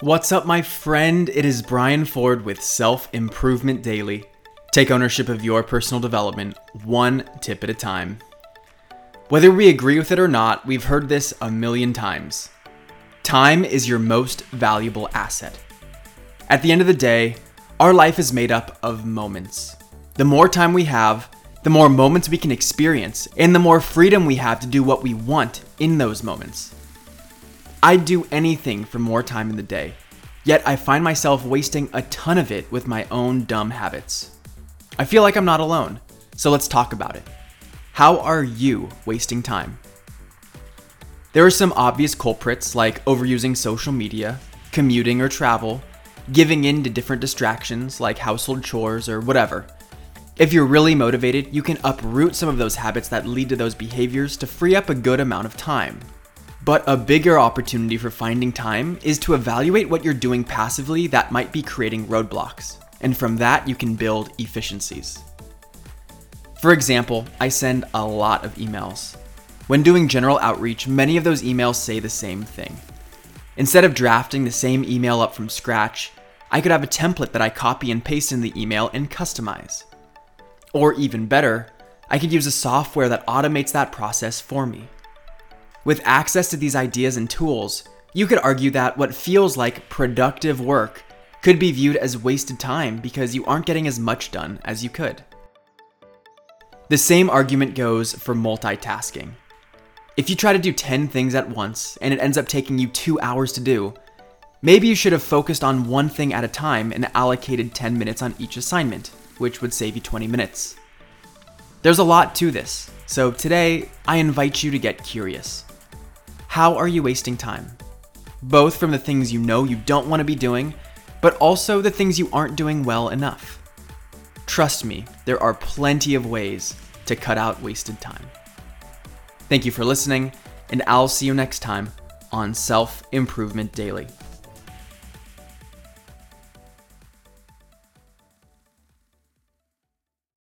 What's up, my friend? It is Brian Ford with Self Improvement Daily. Take ownership of your personal development, one tip at a time. Whether we agree with it or not, we've heard this a million times. Time is your most valuable asset. At the end of the day, our life is made up of moments. The more time we have, the more moments we can experience, and the more freedom we have to do what we want in those moments. I'd do anything for more time in the day, yet I find myself wasting a ton of it with my own dumb habits. I feel like I'm not alone, so let's talk about it. How are you wasting time? There are some obvious culprits like overusing social media, commuting or travel, giving in to different distractions like household chores or whatever. If you're really motivated, you can uproot some of those habits that lead to those behaviors to free up a good amount of time. But a bigger opportunity for finding time is to evaluate what you're doing passively that might be creating roadblocks. And from that, you can build efficiencies. For example, I send a lot of emails. When doing general outreach, many of those emails say the same thing. Instead of drafting the same email up from scratch, I could have a template that I copy and paste in the email and customize. Or even better, I could use a software that automates that process for me. With access to these ideas and tools, you could argue that what feels like productive work could be viewed as wasted time because you aren't getting as much done as you could. The same argument goes for multitasking. If you try to do 10 things at once and it ends up taking you two hours to do, maybe you should have focused on one thing at a time and allocated 10 minutes on each assignment, which would save you 20 minutes. There's a lot to this, so today I invite you to get curious. How are you wasting time? Both from the things you know you don't want to be doing, but also the things you aren't doing well enough. Trust me, there are plenty of ways to cut out wasted time. Thank you for listening, and I'll see you next time on Self Improvement Daily.